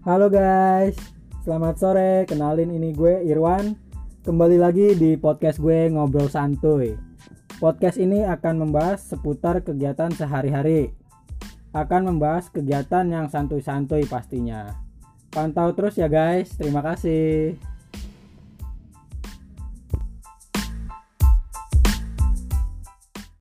Halo guys, selamat sore. Kenalin ini gue Irwan. Kembali lagi di podcast gue Ngobrol Santuy. Podcast ini akan membahas seputar kegiatan sehari-hari. Akan membahas kegiatan yang santuy-santuy pastinya. Pantau terus ya guys. Terima kasih.